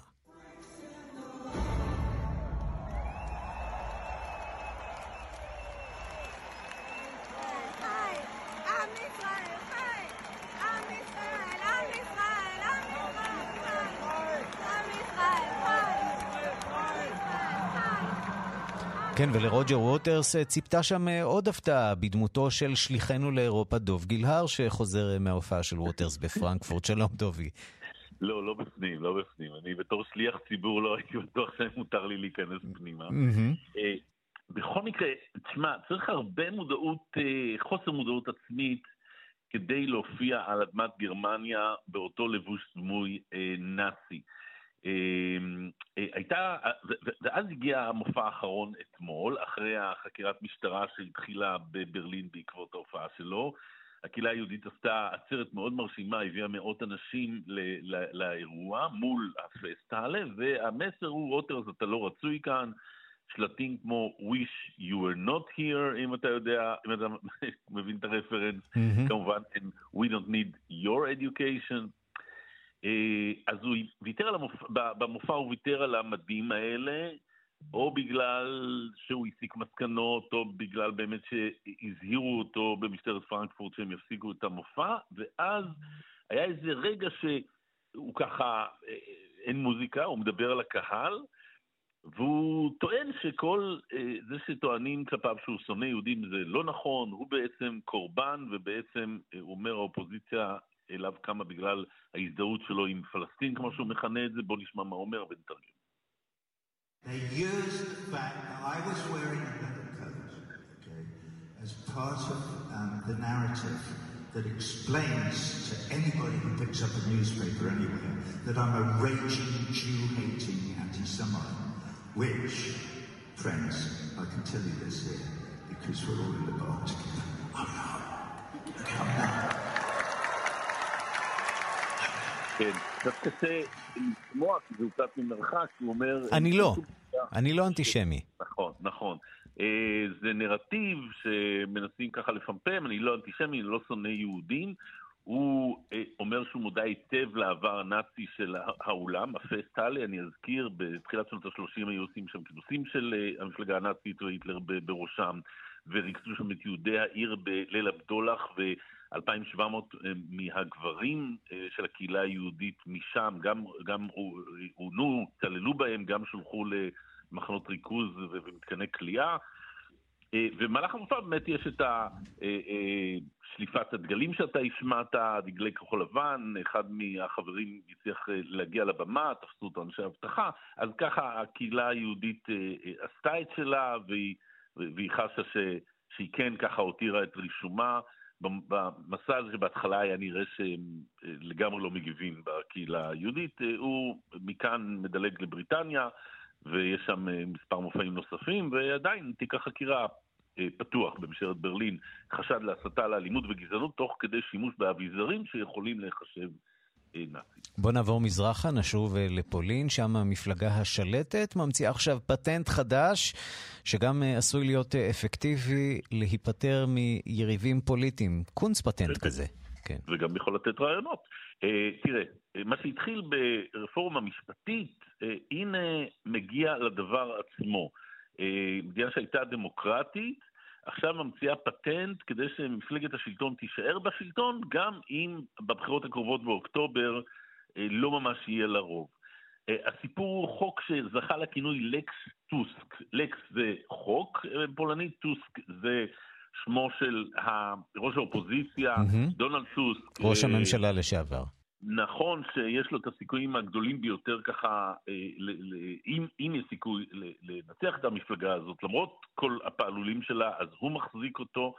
כן, ולרוג'ר ווטרס אה, ציפתה שם אה, עוד הפתעה בדמותו של שליחנו לאירופה דוב גילהר, שחוזר אה, מההופעה של ווטרס בפרנקפורט. [laughs] שלום, דובי. לא, לא בפנים, לא בפנים. אני בתור שליח ציבור לא הייתי בטוח שמותר לי להיכנס פנימה. בכל מקרה, תשמע, צריך הרבה מודעות, חוסר מודעות עצמית כדי להופיע על אדמת גרמניה באותו לבוש דמוי נאצי. אמ, אה, הייתה, ואז הגיע המופע האחרון אתמול, אחרי החקירת משטרה שהתחילה בברלין בעקבות ההופעה שלו. הקהילה היהודית עשתה עצרת מאוד מרשימה, הביאה מאות אנשים לאירוע מול הפסטהלה, והמסר הוא, רוטרס, אתה לא רצוי כאן, שלטים כמו wish you were not here, אם אתה יודע, אם אתה [laughs] מבין את הרפרנס, mm-hmm. כמובן, and we don't need your education. אה, אז הוא ויתר על המופע, במופע הוא ויתר על המדים האלה, או בגלל שהוא הסיק מסקנות, או בגלל באמת שהזהירו אותו במשטרת פרנקפורט שהם יפסיקו את המופע, ואז היה איזה רגע שהוא ככה, אה, אין מוזיקה, הוא מדבר על הקהל, והוא טוען שכל אה, זה שטוענים כלפיו שהוא שונא יהודים זה לא נכון, הוא בעצם קורבן ובעצם, הוא אומר, האופוזיציה אליו קמה בגלל ההזדהות שלו עם פלסטין, כמו שהוא מכנה את זה, בואו נשמע מה אומר ונתרגם. They used the fact that I was wearing a leather coat, okay, as part of um, the narrative that explains to anybody who picks up a newspaper anywhere that I'm a raging Jew-hating anti-Semite. Which, friends, I can tell you this here, because we're all in the boat together. I'm not. I'm not. כן, קצת קשה לשמוע, כי זה קצת ממרחק, הוא אומר... אני לא, אני לא אנטישמי. נכון, נכון. אה, זה נרטיב שמנסים ככה לפמפם, אני לא אנטישמי, אני לא שונא יהודים. הוא אה, אומר שהוא מודע היטב לעבר הנאצי של האולם, הפסטלי, אני אזכיר, בתחילת שנות ה-30 היו עושים שם כינוסים של אה, המפלגה הנאצית והיטלר בראשם, וריכזו שם את יהודי העיר בליל הבדולח, ו... 2,700 אה, מהגברים אה, של הקהילה היהודית משם גם, גם עונו, צללו בהם, גם שולחו למחנות ריכוז ומתקני כליאה. אה, ובמהלך המופע באמת יש את שליפת הדגלים שאתה השמעת, דגלי כחול לבן, אחד מהחברים הצליח להגיע לבמה, תפסו אותו אנשי אבטחה, אז ככה הקהילה היהודית עשתה את שלה והיא, והיא חשה ש, שהיא כן ככה הותירה את רישומה במסע הזה שבהתחלה היה נראה שהם לגמרי לא מגיבים בקהילה היהודית, הוא מכאן מדלג לבריטניה, ויש שם מספר מופעים נוספים, ועדיין תיק החקירה אה, פתוח במשטרת ברלין חשד להסתה לאלימות וגזענות תוך כדי שימוש באביזרים שיכולים להיחשב אה, נאצים. בוא נעבור מזרחה, נשוב אה, לפולין, שם המפלגה השלטת ממציאה עכשיו פטנט חדש, שגם עשוי להיות אפקטיבי להיפטר מיריבים פוליטיים. קונץ פטנט כזה. כן. וגם יכול לתת רעיונות. תראה, מה שהתחיל ברפורמה משפטית, הנה מגיע לדבר עצמו. אה, מדינה שהייתה דמוקרטית, עכשיו ממציאה פטנט כדי שמפלגת השלטון תישאר בשלטון, גם אם בבחירות הקרובות באוקטובר אה, לא ממש יהיה לה רוב. אה, הסיפור הוא חוק שזכה לכינוי לקס טוסק. לקס זה חוק פולנית, טוסק זה שמו של ראש האופוזיציה, mm-hmm. דונלד טוסק. ראש הממשלה לשעבר. נכון שיש לו את הסיכויים הגדולים ביותר ככה, אה, אם, אם יש סיכוי לנצח את המפלגה הזאת, למרות כל הפעלולים שלה, אז הוא מחזיק אותו.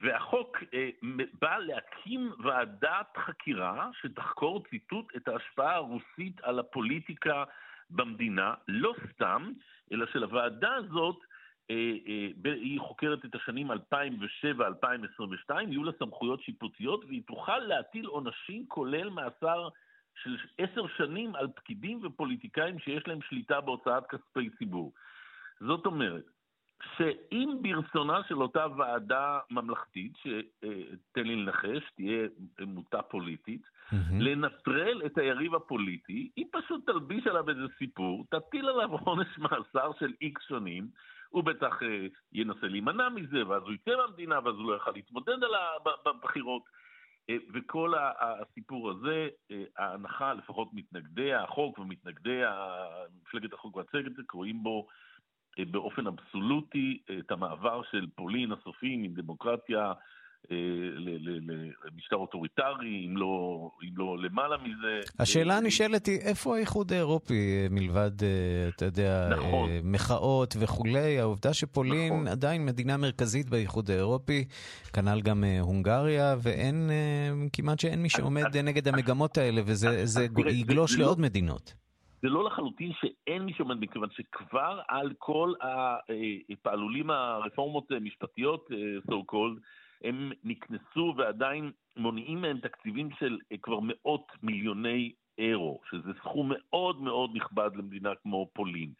והחוק אה, בא להקים ועדת חקירה שתחקור, ציטוט, את ההשפעה הרוסית על הפוליטיקה במדינה, לא סתם, אלא שלוועדה הזאת היא חוקרת את השנים 2007-2022, יהיו לה סמכויות שיפוטיות והיא תוכל להטיל עונשים כולל מאסר של עשר שנים על פקידים ופוליטיקאים שיש להם שליטה בהוצאת כספי ציבור. זאת אומרת, שאם ברצונה של אותה ועדה ממלכתית, שתן לי לנחש, תהיה מוטה פוליטית, mm-hmm. לנטרל את היריב הפוליטי, היא פשוט תלביש עליו איזה סיפור, תטיל עליו עונש מאסר של איקס שנים, הוא בטח אה, ינסה להימנע מזה, ואז הוא יצא מהמדינה, ואז הוא לא יוכל להתמודד בבחירות. אה, וכל הסיפור הזה, אה, ההנחה, לפחות מתנגדי החוק ומתנגדי מפלגת החוק והצדק, רואים בו באופן אבסולוטי את המעבר של פולין הסופי מדמוקרטיה למשטר אוטוריטרי, אם לא, אם לא למעלה מזה. השאלה הנשאלת היא, איפה האיחוד האירופי אה, מלבד, אה, אתה יודע, נכון. מחאות וכולי? העובדה שפולין נכון. עדיין מדינה מרכזית באיחוד האירופי, כנ"ל גם הונגריה, ואין, כמעט שאין מי שעומד נגד המגמות האלה, וזה יגלוש לעוד לא- מדינות. זה לא לחלוטין שאין מי שעומד, מכיוון שכבר על כל הפעלולים הרפורמות המשפטיות, so called, הם נקנסו ועדיין מונעים מהם תקציבים של אה, כבר מאות מיליוני אירו, שזה סכום מאוד מאוד נכבד למדינה כמו פולין.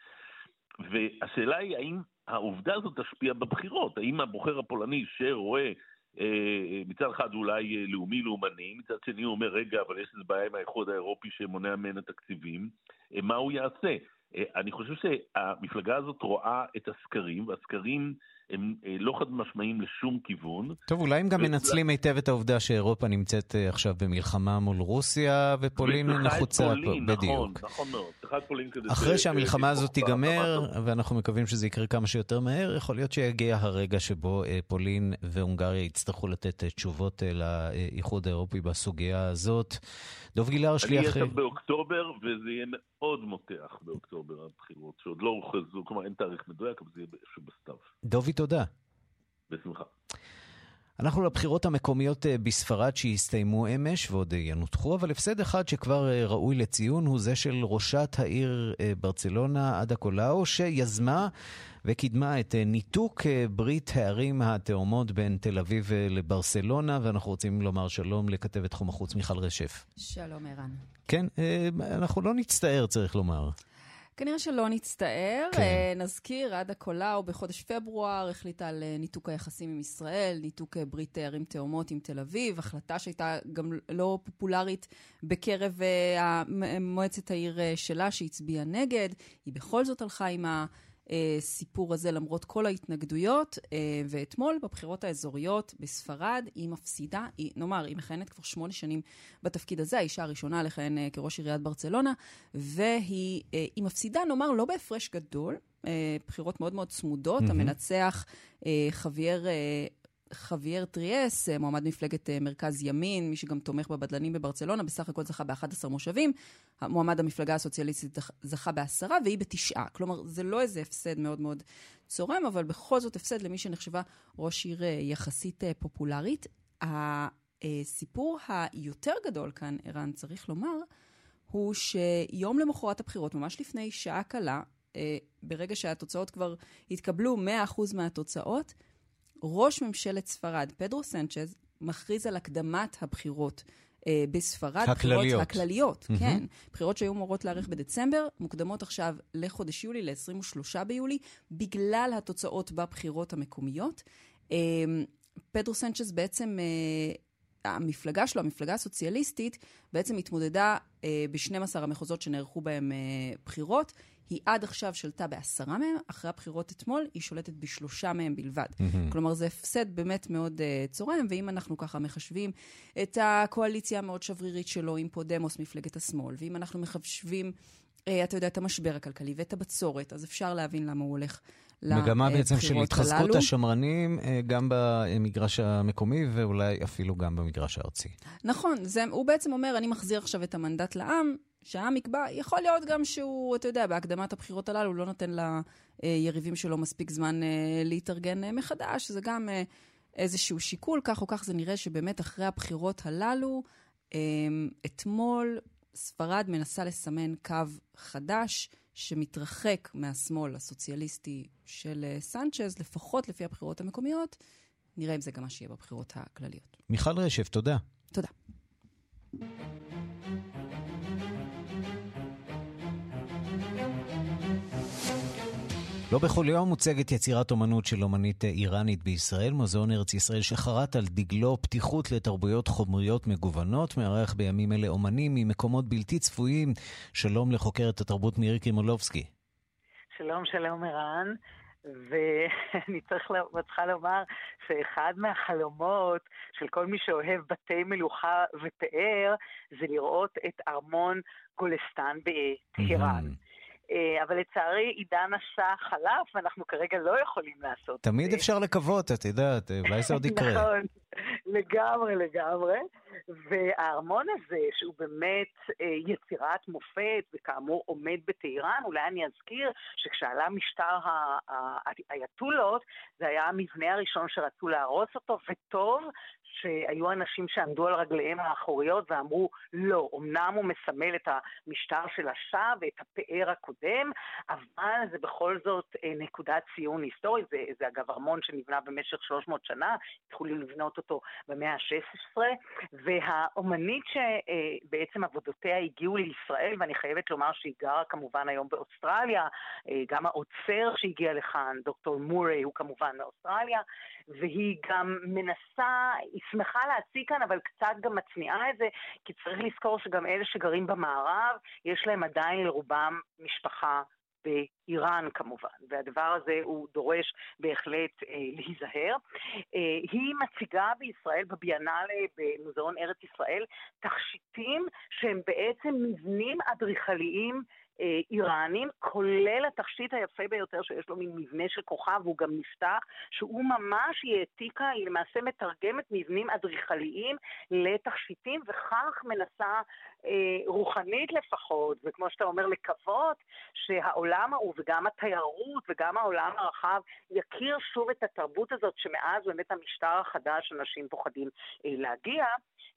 והשאלה היא האם העובדה הזאת תשפיע בבחירות, האם הבוחר הפולני שרואה אה, מצד אחד אולי אה, לאומי-לאומני, מצד שני הוא אומר, רגע, אבל יש איזו בעיה עם האיחוד האירופי שמונע ממנה תקציבים, מה הוא יעשה? אני חושב שהמפלגה הזאת רואה את הסקרים, והסקרים הם אה, לא חד משמעיים לשום כיוון. טוב, אולי הם גם מנצלים היטב את העובדה שאירופה נמצאת אה, עכשיו במלחמה מול רוסיה, ופולין נחוצה פה, בדיוק. נכון, נכון מאוד. צריכה פולין כדי... אחרי שהמלחמה הזאת תיגמר, ואנחנו מקווים שזה יקרה כמה שיותר מהר, יכול להיות שיגיע הרגע שבו אה, פולין והונגריה יצטרכו לתת תשובות לאיחוד האירופי בסוגיה הזאת. דוב גילהר, שליח... אני אהיה באוקטובר, וזה יהיה מאוד מותח באוקטובר הבחירות, שעוד לא הוכרזו, כלומר אין תאריך מדויק, אבל זה יהיה איפשהו בסתיו. דובי, תודה. בשמחה. אנחנו לבחירות המקומיות אה, בספרד שהסתיימו אמש ועוד אה, ינותחו, אבל הפסד אחד שכבר אה, ראוי לציון הוא זה של ראשת העיר ברצלונה, עדה קולאו, שיזמה וקידמה את ניתוק ברית הערים התאומות בין תל אביב לברסלונה, ואנחנו רוצים לומר שלום לכתבת תחום החוץ מיכל רשף. שלום, ערן. כן, אנחנו לא נצטער, צריך לומר. כנראה שלא נצטער. כן. אה, נזכיר, עדה קולאו בחודש פברואר החליטה על אה, ניתוק היחסים עם ישראל, ניתוק אה, ברית ערים תאומות עם תל אביב, החלטה שהייתה גם לא פופולרית בקרב מועצת העיר שלה, שהצביעה נגד. היא בכל זאת הלכה עם ה... הסיפור הזה למרות כל ההתנגדויות, אה, ואתמול בבחירות האזוריות בספרד היא מפסידה, היא, נאמר, היא מכהנת כבר שמונה שנים בתפקיד הזה, האישה הראשונה לכהן אה, כראש עיריית ברצלונה, והיא אה, מפסידה, נאמר, לא בהפרש גדול, בחירות מאוד מאוד צמודות, mm-hmm. המנצח חוויאר חוויאר טריאס, אה, מועמד מפלגת אה, מרכז ימין, מי שגם תומך בבדלנים בברצלונה, בסך הכל זכה ב-11 מושבים. מועמד המפלגה הסוציאליסטית זכה בעשרה, והיא בתשעה. כלומר, זה לא איזה הפסד מאוד מאוד צורם, אבל בכל זאת הפסד למי שנחשבה ראש עיר אה, יחסית פופולרית. הסיפור היותר גדול כאן, ערן, צריך לומר, הוא שיום למחרת הבחירות, ממש לפני שעה קלה, ברגע שהתוצאות כבר התקבלו, 100% מהתוצאות, ראש ממשלת ספרד, פדרו סנצ'ז, מכריז על הקדמת הבחירות אה, בספרד. הכלליות. בחירות הכלליות, mm-hmm. כן. בחירות שהיו אמורות להיערך בדצמבר, מוקדמות עכשיו לחודש יולי, ל-23 ביולי, בגלל התוצאות בבחירות המקומיות. אה, פדרו סנצ'ז בעצם... אה, המפלגה שלו, המפלגה הסוציאליסטית, בעצם התמודדה אה, ב-12 המחוזות שנערכו בהם אה, בחירות. היא עד עכשיו שלטה בעשרה מהם, אחרי הבחירות אתמול היא שולטת בשלושה מהם בלבד. Mm-hmm. כלומר, זה הפסד באמת מאוד uh, צורם, ואם אנחנו ככה מחשבים את הקואליציה המאוד שברירית שלו עם פודמוס, מפלגת השמאל, ואם אנחנו מחשבים, uh, אתה יודע, את המשבר הכלכלי ואת הבצורת, אז אפשר להבין למה הוא הולך לבחירות הללו. מגמה בעצם של התחזקות השמרנים אה, גם במגרש המקומי ואולי אפילו גם במגרש הארצי. נכון, זה, הוא בעצם אומר, אני מחזיר עכשיו את המנדט לעם, שהעם יקבע, יכול להיות גם שהוא, אתה יודע, בהקדמת הבחירות הללו לא נותן ליריבים שלו מספיק זמן אה, להתארגן אה, מחדש, זה גם אה, איזשהו שיקול, כך או כך זה נראה שבאמת אחרי הבחירות הללו, אתמול ספרד מנסה לסמן קו חדש שמתרחק מהשמאל הסוציאליסטי של סנצ'ז, לפחות לפי הבחירות המקומיות. נראה אם זה גם מה שיהיה בבחירות הכלליות. מיכל רשף, תודה. תודה. לא בכל יום מוצגת יצירת אומנות של אומנית איראנית בישראל. מוזיאון ארץ ישראל שחרט על דגלו פתיחות לתרבויות חומריות מגוונות, מארח בימים אלה אומנים ממקומות בלתי צפויים. שלום לחוקרת התרבות מירי קרימולובסקי. שלום, שלום ערן. ואני צריכה לומר שאחד מהחלומות של כל מי שאוהב בתי מלוכה ופאר זה לראות את ארמון גולסטן בטהרן. Mm-hmm. אה, אבל לצערי עידן עשה חלף, ואנחנו כרגע לא יכולים לעשות תמיד אפשר לקוות, את יודעת, אולי זה עוד [laughs] יקרה. נכון, לגמרי, לגמרי. והארמון הזה, שהוא באמת אה, יצירת מופת, וכאמור עומד בטהרן, אולי אני אזכיר שכשעלה משטר האייתולות, זה היה המבנה הראשון שרצו להרוס אותו, וטוב שהיו אנשים שעמדו על רגליהם האחוריות ואמרו, לא, אמנם הוא מסמל את המשטר של השאה ואת הפאר הקודם, אבל זה בכל זאת אה, נקודת ציון היסטורית. זה, זה אגב ארמון שנבנה במשך 300 שנה, התחילו לבנות אותו במאה ה-16, והאומנית שבעצם עבודותיה הגיעו לישראל, ואני חייבת לומר שהיא גרה כמובן היום באוסטרליה, אה, גם האוצר שהגיע לכאן, דוקטור מורי, הוא כמובן מאוסטרליה, והיא גם מנסה, היא שמחה להציג כאן, אבל קצת גם מצניעה את זה, כי צריך לזכור שגם אלה שגרים במערב, יש להם עדיין לרובם משפחה באיראן כמובן, והדבר הזה הוא דורש בהחלט אה, להיזהר. אה, היא מציגה בישראל, בביאנלה במוזיאון ארץ ישראל, תכשיטים שהם בעצם מבנים אדריכליים איראנים, כולל התכשיט היפה ביותר שיש לו מין מבנה של כוכב, הוא גם נפתח, שהוא ממש, היא העתיקה, היא למעשה מתרגמת מבנים אדריכליים לתכשיטים, וכך מנסה אה, רוחנית לפחות, וכמו שאתה אומר, לקוות שהעולם ההוא וגם התיירות וגם העולם הרחב יכיר שוב את התרבות הזאת שמאז באמת המשטר החדש אנשים פוחדים אה, להגיע.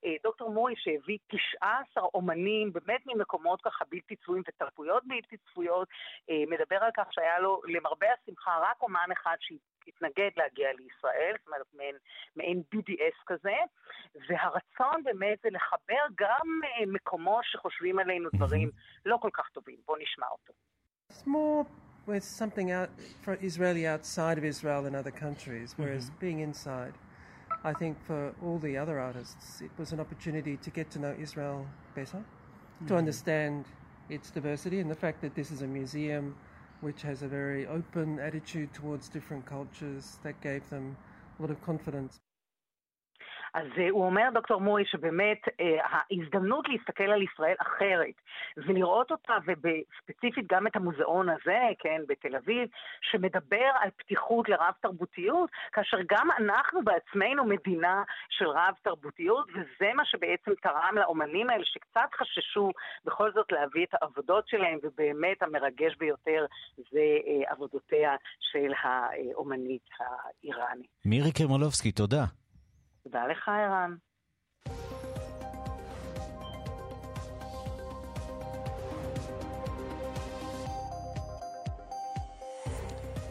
אה, דוקטור מורי שהביא 19 אומנים באמת ממקומות ככה בלתי צפויים ותרבויות בלתי צפויות, אה, מדבר על כך שהיה לו למרבה השמחה רק אומן אחד שהתנגד להגיע לישראל, זאת אומרת מעין, מעין BDS כזה, והרצון באמת זה לחבר גם אה, מקומות שחושבים עלינו דברים לא כל כך טובים. בואו נשמע אותו. It's more with something out for Israeli outside of Israel than other countries, whereas mm-hmm. being inside I think for all the other artists, it was an opportunity to get to know Israel better, mm-hmm. to understand its diversity, and the fact that this is a museum which has a very open attitude towards different cultures that gave them a lot of confidence. אז אה, הוא אומר, דוקטור מורי, שבאמת אה, ההזדמנות להסתכל על ישראל אחרת ולראות אותה, וספציפית גם את המוזיאון הזה, כן, בתל אביב, שמדבר על פתיחות לרב תרבותיות, כאשר גם אנחנו בעצמנו מדינה של רב תרבותיות, וזה מה שבעצם תרם לאומנים האלה, שקצת חששו בכל זאת להביא את העבודות שלהם, ובאמת המרגש ביותר זה אה, עבודותיה של האומנית האיראנית. מירי קרמולובסקי, תודה. תודה לך, ערן.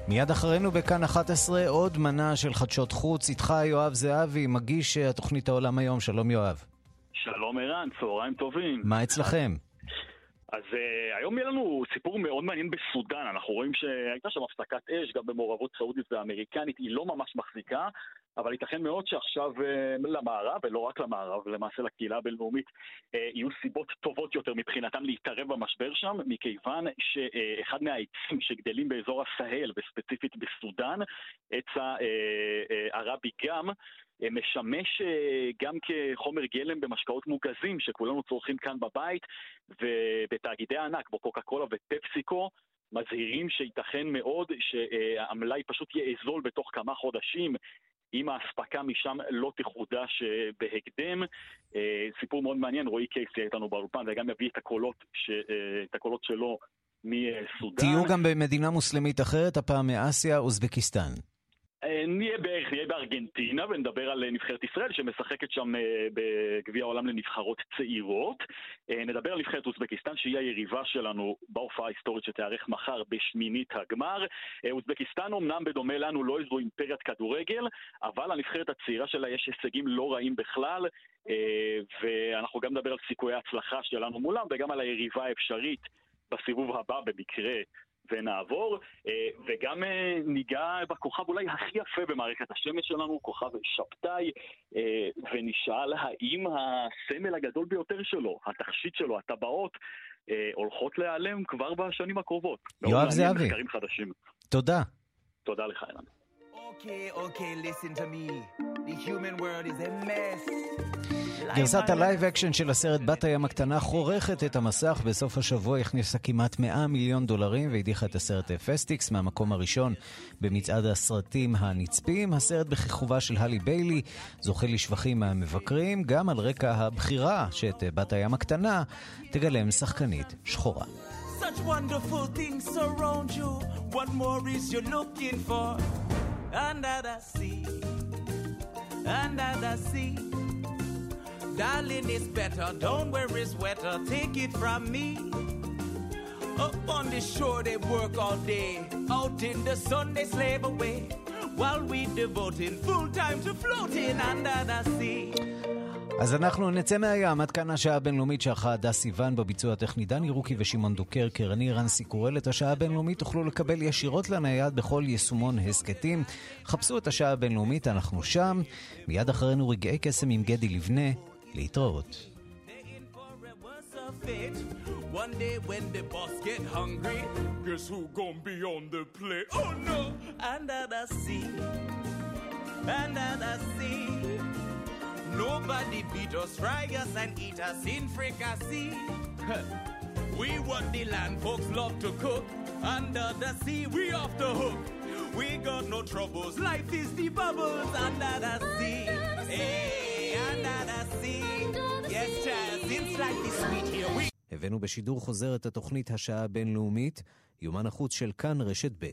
מיד אחרינו בכאן 11 עוד מנה של חדשות חוץ. איתך יואב זהבי, מגיש התוכנית העולם היום. שלום יואב. שלום ערן, צהריים טובים. מה אצלכם? אז uh, היום יהיה לנו סיפור מאוד מעניין בסודאן, אנחנו רואים שהייתה שם הפסקת אש, גם במעורבות סעודית ואמריקנית, היא לא ממש מחזיקה, אבל ייתכן מאוד שעכשיו uh, למערב, ולא רק למערב, למעשה לקהילה הבינלאומית, uh, יהיו סיבות טובות יותר מבחינתם להתערב במשבר שם, מכיוון שאחד מהעצים שגדלים באזור הסהל, וספציפית בסודאן, עץ הערבי גם, משמש אה, גם כחומר גלם במשקאות מוגזים שכולנו צורכים כאן בבית, ובתאגידי הענק, כמו קוקה קולה ופפסיקו, מזהירים שייתכן מאוד שהמלאי פשוט יאזול בתוך כמה חודשים. אם האספקה משם לא תחודש אה, בהקדם. אה, סיפור מאוד מעניין, רועי קייסי איתנו באולפן, וגם יביא את הקולות, ש... את הקולות שלו מסודאן. תהיו גם במדינה מוסלמית אחרת, הפעם מאסיה, אוזבקיסטן. אה, נהיה בערך, נהיה בארגנטינה ונדבר על נבחרת ישראל שמשחקת שם אה, בגביע העולם לנבחרות צעירות. אה, נדבר על נבחרת אוזבקיסטן שהיא היריבה שלנו בהופעה ההיסטורית שתיארך מחר בשמינית הגמר. אוזבקיסטן אמנם בדומה לנו לא איזו אימפריית כדורגל, אבל לנבחרת הצעירה שלה יש הישגים לא רעים בכלל, ואנחנו גם נדבר על סיכויי ההצלחה שלנו מולם וגם על היריבה האפשרית בסיבוב הבא במקרה ונעבור, אה, וגם אה, ניגע בכוכב אולי הכי יפה במערכת השמש שלנו, כוכב שבתאי, אה, ונשאל האם הסמל הגדול ביותר שלו, התכשיט שלו, הטבעות, הולכות להיעלם כבר בשנים הקרובות. יואב זהבי. תודה. תודה לך, אילן. גרסת ה live action של הסרט בת הים הקטנה חורכת את המסך. בסוף השבוע הכניסה כמעט 100 מיליון דולרים והדיחה את הסרט Fast X מהמקום הראשון במצעד הסרטים הנצפים. הסרט בכיכובה של הלי ביילי זוכה לשבחים מהמבקרים, גם על רקע הבחירה שאת בת הים הקטנה תגלם שחקנית שחורה. Such wonderful things surround you. What more is you looking for? Under the sea, under the sea. Darling, it's better. Don't wear worry, sweater. Take it from me. Up on the shore, they work all day. Out in the sun, they slave away. While we devoting full time to floating under the sea. אז אנחנו נצא מהים, עד כאן השעה הבינלאומית שערכה הדס סיוון בביצוע הטכני דני רוקי ושמעון דוקרקר. אני רנסי קורל. את השעה הבינלאומית תוכלו לקבל ישירות לנייד בכל יישומון הסכתים. חפשו את השעה הבינלאומית, אנחנו שם. מיד אחרינו רגעי קסם עם גדי לבנה. להתראות. One day when the boss get hungry, guess who gonna be on the plate? Oh no! Under the sea, under the sea. Nobody beat us, fry us and eat us in fricassee. we what the land folks love to cook. Under the sea, we off the hook. We got no troubles. Life is the bubbles under the sea. Hey, under the sea. Yes, child, since life is sweet here, we... הבאנו בשידור חוזר את התוכנית השעה הבינלאומית, יומן החוץ של כאן רשת ב'.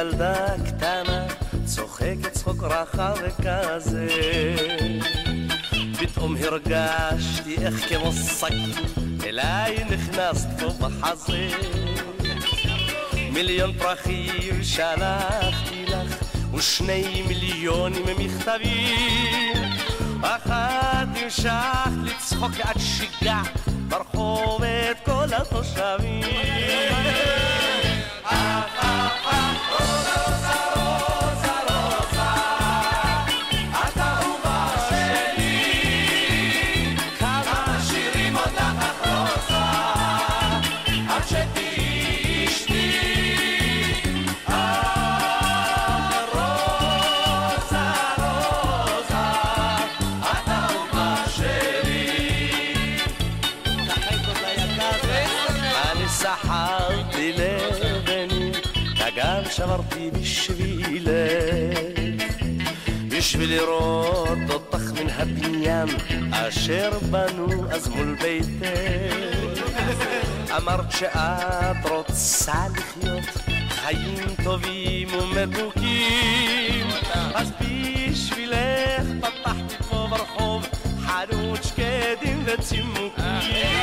ילדה קטנה, צוחקת צחוק רחב וכזה. פתאום הרגשתי איך כמו שק, אליי נכנסת פה בחזה. מיליון פרחים שלחתי לך, ושני מיליונים מכתבים. אחת המשכת לצחוק עד שיגעת ברחוב את כל התושבים. אשר בנו אז מול ביתך. אמרת שאת רוצה לחיות חיים טובים ומתוקים אז בשבילך פתחתי פה ברחוב חנות שקדים וצימוקים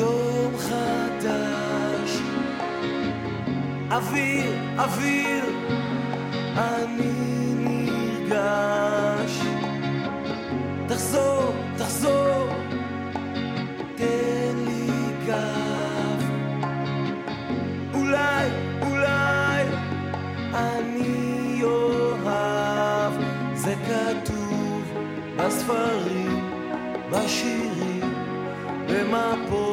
יום חדש. אוויר, אוויר, אני נרגש. תחזור, תחזור, תן לי גב. אולי, אולי, אני אוהב. זה כתוב בספרים. בשירים, במפות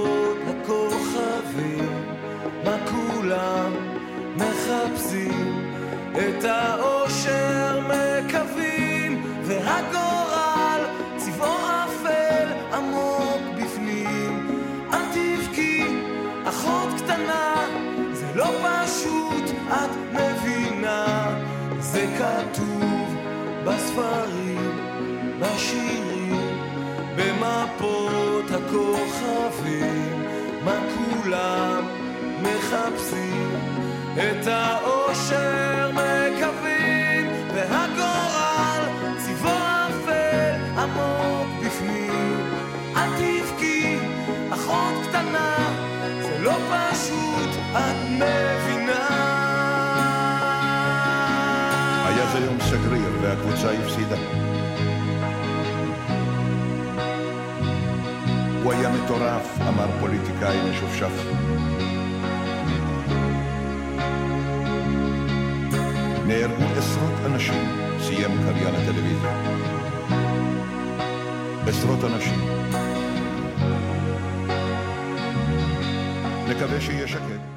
מחפשים, את האושר מקווים, והגורל צבעו אפל עמוק בפנים. אל תבכי, אחות קטנה, זה לא פשוט, את מבינה, זה כתוב בספרים, בשירים. במפות הכוכבים, מה כולם מחפשים? את האושר מקווים, והגורל צבעו אפל עמוק בפנים. אל תבכי, אחות קטנה, זה לא פשוט, את מבינה. היה זה יום סגריר והקבוצה הפסידה. הוא היה מטורף, אמר פוליטיקאי משופשף. נהרגו עשרות אנשים, סיים קריין הטלוויזיה. עשרות אנשים. נקווה שיהיה שקט.